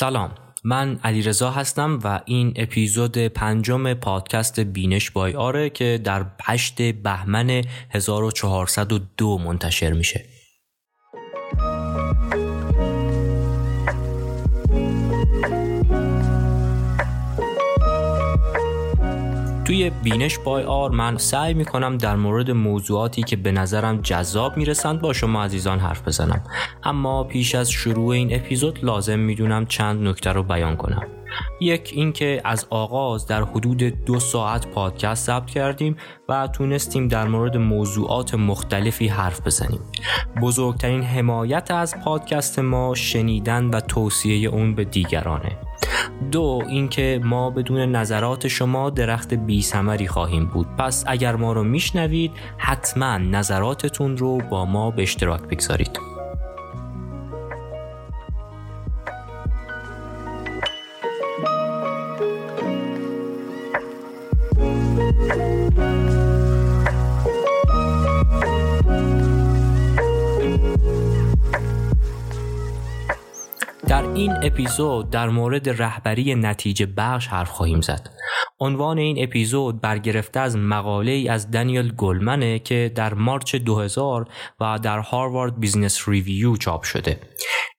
سلام. من علیرضا هستم و این اپیزود پنجم پادکست بینش بای آره که در 8 بهمن 1402 منتشر میشه. توی بینش بای آر من سعی می‌کنم در مورد موضوعاتی که به نظرم جذاب می‌رسند با شما عزیزان حرف بزنم. اما پیش از شروع این اپیزود لازم می‌دونم چند نکته رو بیان کنم. یک اینکه از آغاز در حدود دو ساعت پادکست ثبت کردیم و تونستیم در مورد موضوعات مختلفی حرف بزنیم. بزرگترین حمایت از پادکست ما شنیدن و توصیه اون به دیگرانه. دو اینکه ما بدون نظرات شما درخت بی سمری خواهیم بود. پس اگر ما رو میشنوید حتما نظراتتون رو با ما به اشتراک بگذارید. این اپیزود در مورد رهبری نتیجه بخش حرف خواهیم زد. عنوان این اپیزود برگرفته از مقاله ای از دانیل گلمنه که در March 2000 و در Harvard Business Review چاپ شده.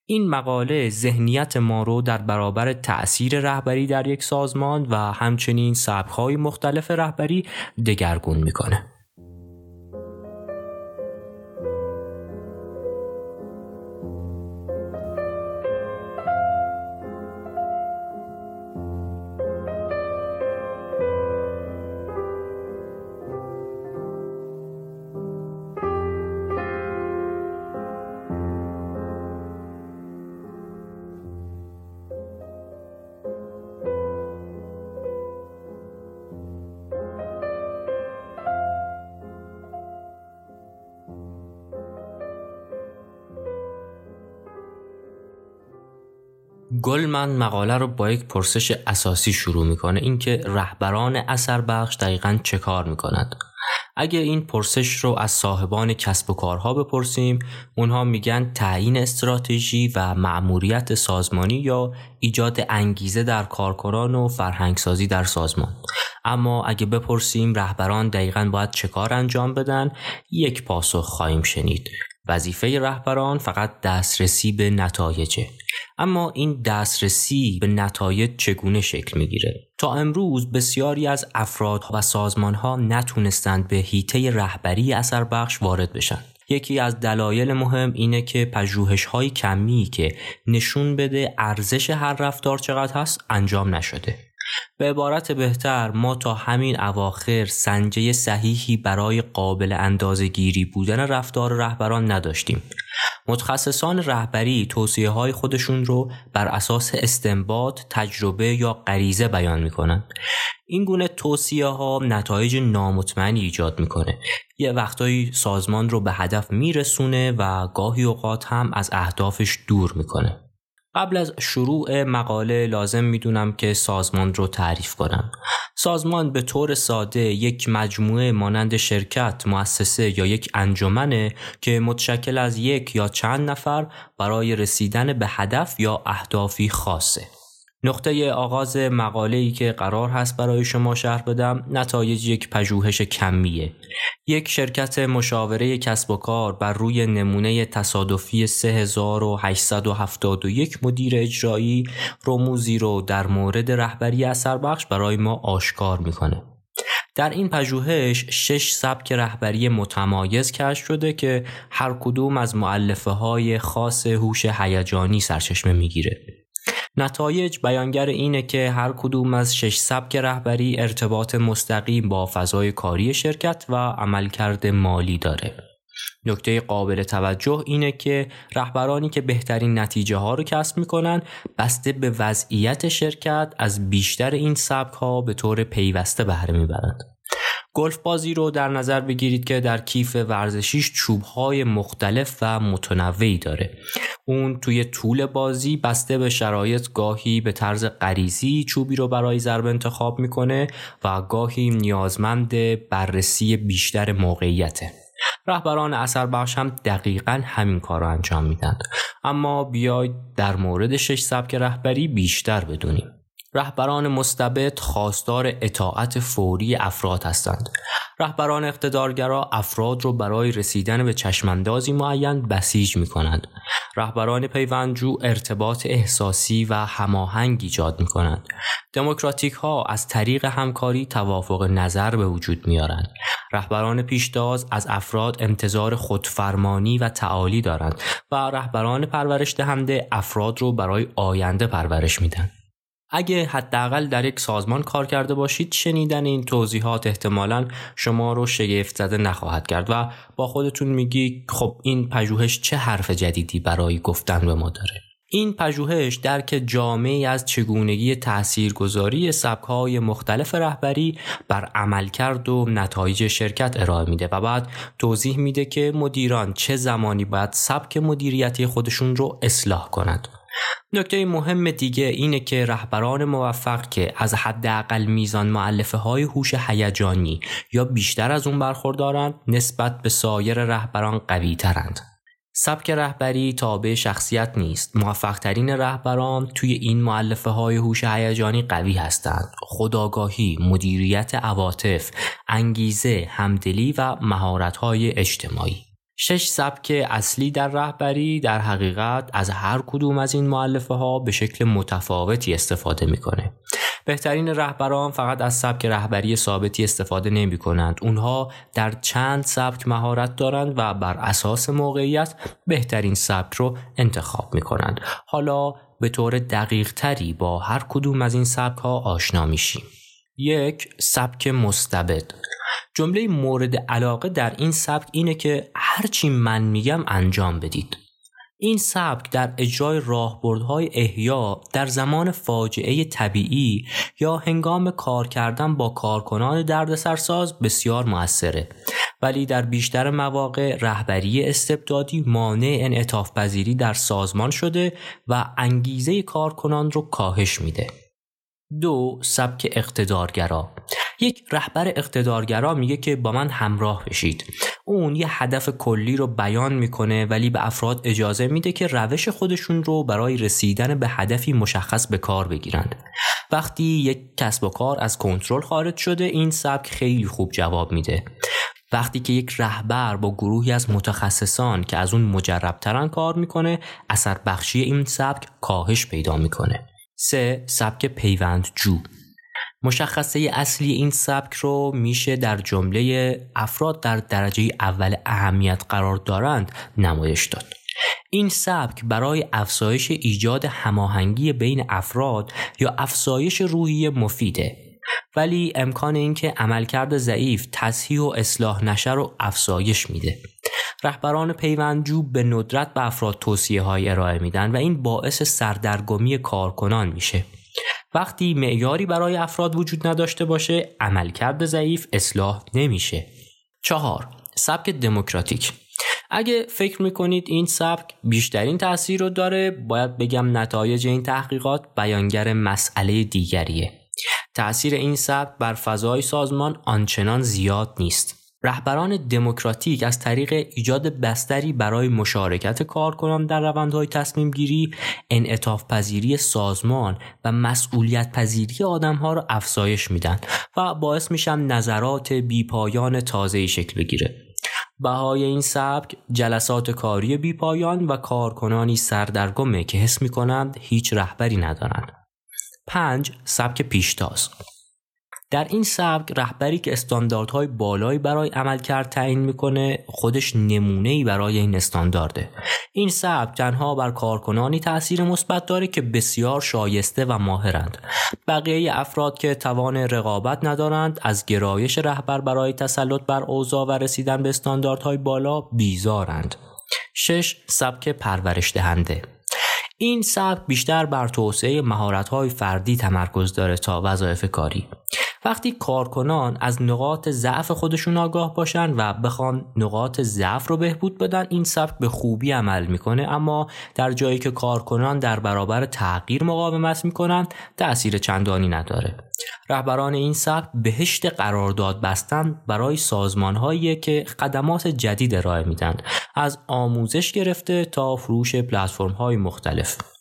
این مقاله ذهنیت ما رو در برابر تأثیر رهبری در یک سازمان و همچنین سبکهای مختلف رهبری دگرگون می‌کنه. گلمن مقاله رو با یک پرسش اساسی شروع می‌کنه اینکه رهبران اثر بخش دقیقا چه کار می‌کنند. اگه این پرسش رو از صاحبان کسب و کارها بپرسیم اونها میگن تعیین استراتژی و مأموریت سازمانی یا ایجاد انگیزه در کارکنان و فرهنگسازی در سازمان. اما اگه بپرسیم رهبران دقیقا باید چه کار انجام بدن یک پاسخ خواهیم شنید. وظیفه رهبران فقط دسترسی به نتایجه. اما این دسترسی به نتایج چگونه شکل می‌گیره؟ تا امروز بسیاری از افراد و سازمان ها نتونستند به هیته رهبری اثر بخش وارد بشن. یکی از دلایل مهم اینه که پژوهش های کمی که نشون بده ارزش هر رفتار چقدر هست انجام نشده. به عبارت بهتر ما تا همین اواخر سنجه صحیحی برای قابل اندازه گیری بودن رفتار رهبران نداشتیم. متخصصان رهبری توصیه های خودشون رو بر اساس استنباط، تجربه یا غریزه بیان می‌کنن. این گونه توصیه ها نتایج نامطمئنی ایجاد می‌کنه. یه وقتایی سازمان رو به هدف میرسونه و گاهی اوقات هم از اهدافش دور می‌کنه. قبل از شروع مقاله لازم می‌دونم که سازمان رو تعریف کنم. سازمان به طور ساده یک مجموعه مانند شرکت، مؤسسه یا یک انجمنه که متشکل از یک یا چند نفر برای رسیدن به هدف یا اهدافی خاصه. نقطه آغاز مقاله ای که قرار هست برای شما شرح بدم نتایج یک پژوهش کمیه. یک شرکت مشاوره کسب و کار بر روی نمونه تصادفی 3871 مدیر اجرایی رموزی رو در مورد رهبری اثر بخش برای ما آشکار می‌کنه. در این پژوهش شش سبک رهبری متمایز کشف شده که هر کدوم از معلفه های خاص هوش هیجانی سرچشمه می‌گیره. نتایج بیانگر اینه که هر کدوم از شش سبک رهبری ارتباط مستقیم با فضای کاری شرکت و عملکرد مالی داره. نکته قابل توجه اینه که رهبرانی که بهترین نتیجه ها رو کسب می‌کنن بسته به وضعیت شرکت از بیشتر این سبک ها به طور پیوسته بهره می‌برند. گلف بازی رو در نظر بگیرید که در کیف ورزشیش چوبهای مختلف و متنوعی داره. اون توی طول بازی بسته به شرایط گاهی به طرز غریزی چوبی رو برای ضرب انتخاب می‌کنه و گاهی نیازمند بررسی بیشتر موقعیته. رهبران اثر بخش هم دقیقا همین کار رو انجام میدن. اما بیاید در مورد شش سبک رهبری بیشتر بدونیم. رهبران مستبد خواستار اطاعت فوری افراد هستند. رهبران اقتدارگرا افراد را برای رسیدن به چشماندازی معین بسیج می کنند. رهبران پیوندجو ارتباط احساسی و هماهنگ ایجاد می کنند. دموکراتیک ها از طریق همکاری توافق نظر به وجود میارند. رهبران پیشتاز از افراد انتظار خودفرمانی و تعالی دارند و رهبران پرورش دهنده افراد رو برای آینده پرورش میدن. اگه حداقل در یک سازمان کار کرده باشید شنیدن این توضیحات احتمالا شما رو شگفت زده نخواهد کرد و با خودتون میگی خب این پژوهش چه حرف جدیدی برای گفتن به ما داره؟ این پژوهش درک جامعی از چگونگی تاثیرگذاری سبکهای مختلف رهبری بر عملکرد و نتایج شرکت ارائه میده و بعد توضیح میده که مدیران چه زمانی باید سبک مدیریتی خودشون رو اصلاح کنند. نکته مهم دیگه اینه که رهبران موفق که از حداقل میزان معلفه های هوش هیجانی یا بیشتر از اون برخوردارند نسبت به سایر رهبران قوی ترند. سبک رهبری تابع شخصیت نیست. موفقترین رهبران توی این معلفه های هوش هیجانی قوی هستند. خداگاهی، مدیریت عواطف، انگیزه، همدلی و مهارت های اجتماعی. شش سبک اصلی در رهبری در حقیقت از هر کدوم از این معلفه ها به شکل متفاوتی استفاده می‌کنه. بهترین رهبران فقط از سبک رهبری ثابتی استفاده نمی کنند. اونها در چند سبک مهارت دارند و بر اساس موقعیت بهترین سبک رو انتخاب می کنند. حالا به طور دقیق تری با هر کدوم از این سبک ها آشنا میشیم. یک سبک مستبد جمله مورد علاقه در این سبک اینه که هرچی من میگم انجام بدید. این سبک در اجرای راهبردهای احیا در زمان فاجعه طبیعی یا هنگام کار کردن با کارکنان دردسرساز بسیار موثره. ولی در بیشتر مواقع رهبری استبدادی مانع انعطاف پذیری در سازمان شده و انگیزه کارکنان رو کاهش میده. دو سبک اقتدارگرا. یک رهبر اقتدارگرا میگه که با من همراه بشید. اون یه هدف کلی رو بیان می‌کنه ولی به افراد اجازه میده که روش خودشون رو برای رسیدن به هدفی مشخص به کار بگیرند. وقتی یک کسب و کار از کنترل خارج شده این سبک خیلی خوب جواب میده. وقتی که یک رهبر با گروهی از متخصصان که از اون مجربترن کار می‌کنه اثر بخشی این سبک کاهش پیدا می‌کنه. سه سبک پیوند جو مشخصه اصلی این سبک رو میشه در جمله افراد در درجه اول اهمیت قرار دارند نمایش داد. این سبک برای افزایش ایجاد هماهنگی بین افراد یا افزایش روحی مفیده ولی امکان اینکه عملکرد ضعیف تصحیح و اصلاح نشه رو افزایش میده. رهبران پیوندجو به ندرت به افراد توصیه های ارائه میدن و این باعث سردرگمی کارکنان میشه. وقتی معیاری برای افراد وجود نداشته باشه عملکرد ضعیف اصلاح نمیشه. چهار سبک دموکراتیک. اگه فکر می‌کنید این سبک بیشترین تاثیر رو داره باید بگم نتایج این تحقیقات بیانگر مسئله دیگریه. تأثیر این سبک بر فضای سازمان آنچنان زیاد نیست رهبران دموکراتیک از طریق ایجاد بستری برای مشارکت کارکنان در روندهای تصمیم گیری، انعطاف پذیری سازمان و مسئولیت پذیری آدم ها را افزایش میدن و باعث میشن نظرات بیپایان تازه شکل بگیره. بهای این سبک جلسات کاری بیپایان و کارکنانی سردرگمه که حس می‌کنند هیچ رهبری ندارند. پنج سبک پیشتاز. در این سبک رهبری که استانداردهای بالایی برای عملکرد تعیین می‌کنه خودش نمونه برای این استاندارده. این سبک تنها بر کارکنانی تاثیر مثبت داره که بسیار شایسته و ماهرند. بقیه افراد که توان رقابت ندارند از گرایش رهبر برای تسلط بر اوضاع و رسیدن به استانداردهای بالا بیزارند. شش سبک پرورش دهنده این سبک بیشتر بر توسعه مهارت‌های فردی تمرکز داره تا وظایف کاری. وقتی کارکنان از نقاط ضعف خودشون آگاه باشن و بخوان نقاط ضعف رو بهبود بدن این سبک به خوبی عمل می‌کنه. اما در جایی که کارکنان در برابر تغییر مقاومت می‌کنن تاثیر چندانی نداره. رهبران این سبک بهشت قرارداد بستن برای سازمانهایی که خدمات جدید ارائه میدن. از آموزش گرفته تا فروش پلتفرم های مختلف.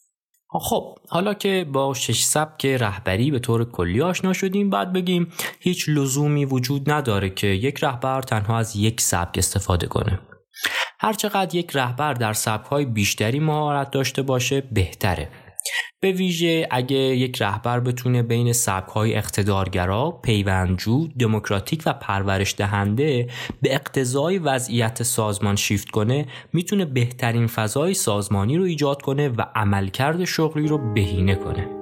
خب حالا که با شش سبک رهبری به طور کلی آشنا شدیم بعد بگیم هیچ لزومی وجود نداره که یک رهبر تنها از یک سبک استفاده کنه. هرچقدر یک رهبر در سبکهای بیشتری مهارت داشته باشه بهتره. به ویژه اگه یک رهبر بتونه بین سبکهای اقتدارگرا، پیوندجو، دموکراتیک و پرورش دهنده به اقتضای وضعیت سازمان شیفت کنه می‌تونه بهترین فضای سازمانی رو ایجاد کنه و عملکرد شغلی رو بهینه کنه.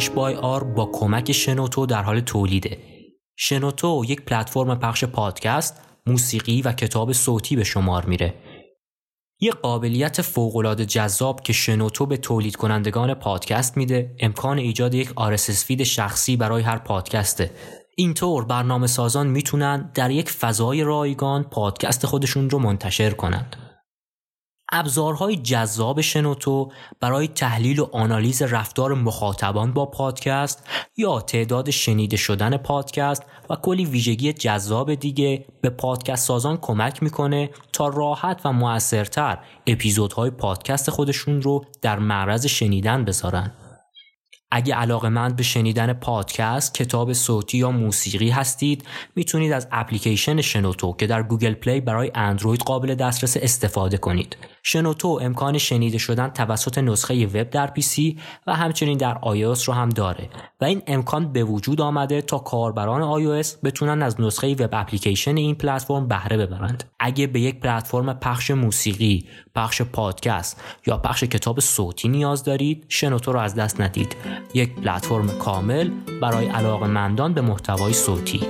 بینش بای آر با کمک شنوتو در حال تولیده. شنوتو یک پلتفرم پخش پادکست، موسیقی و کتاب صوتی به شمار میره. یک قابلیت فوق‌العاده جذاب که شنوتو به تولید کنندگان پادکست میده امکان ایجاد یک RSS فید شخصی برای هر پادکسته اینطور برنامه سازان می‌تونن در یک فضای رایگان پادکست خودشون رو منتشر کنند. ابزارهای جذاب شنوتو برای تحلیل و آنالیز رفتار مخاطبان با پادکست یا تعداد شنیده شدن پادکست و کلی ویژگی جذاب دیگه به پادکست سازان کمک می‌کنه تا راحت و موثرتر اپیزودهای پادکست خودشون رو در معرض شنیدن بذارن. اگه علاقه مند به شنیدن پادکست، کتاب صوتی یا موسیقی هستید می‌تونید از اپلیکیشن شنوتو که در Google Play برای اندروید قابل دسترس استفاده کنید. شنوتو امکان شنیده شدن توسط نسخه وب در پی سی و همچنین در iOS رو هم داره و این امکان به وجود آمده تا کاربران iOS بتونن از نسخه وب اپلیکیشن این پلتفرم بهره ببرند. اگه به یک پلتفرم پخش موسیقی، پخش پادکست یا پخش کتاب صوتی نیاز دارید، شنوتو رو از دست ندید. یک پلتفرم کامل برای علاقه مندان به محتوای صوتی.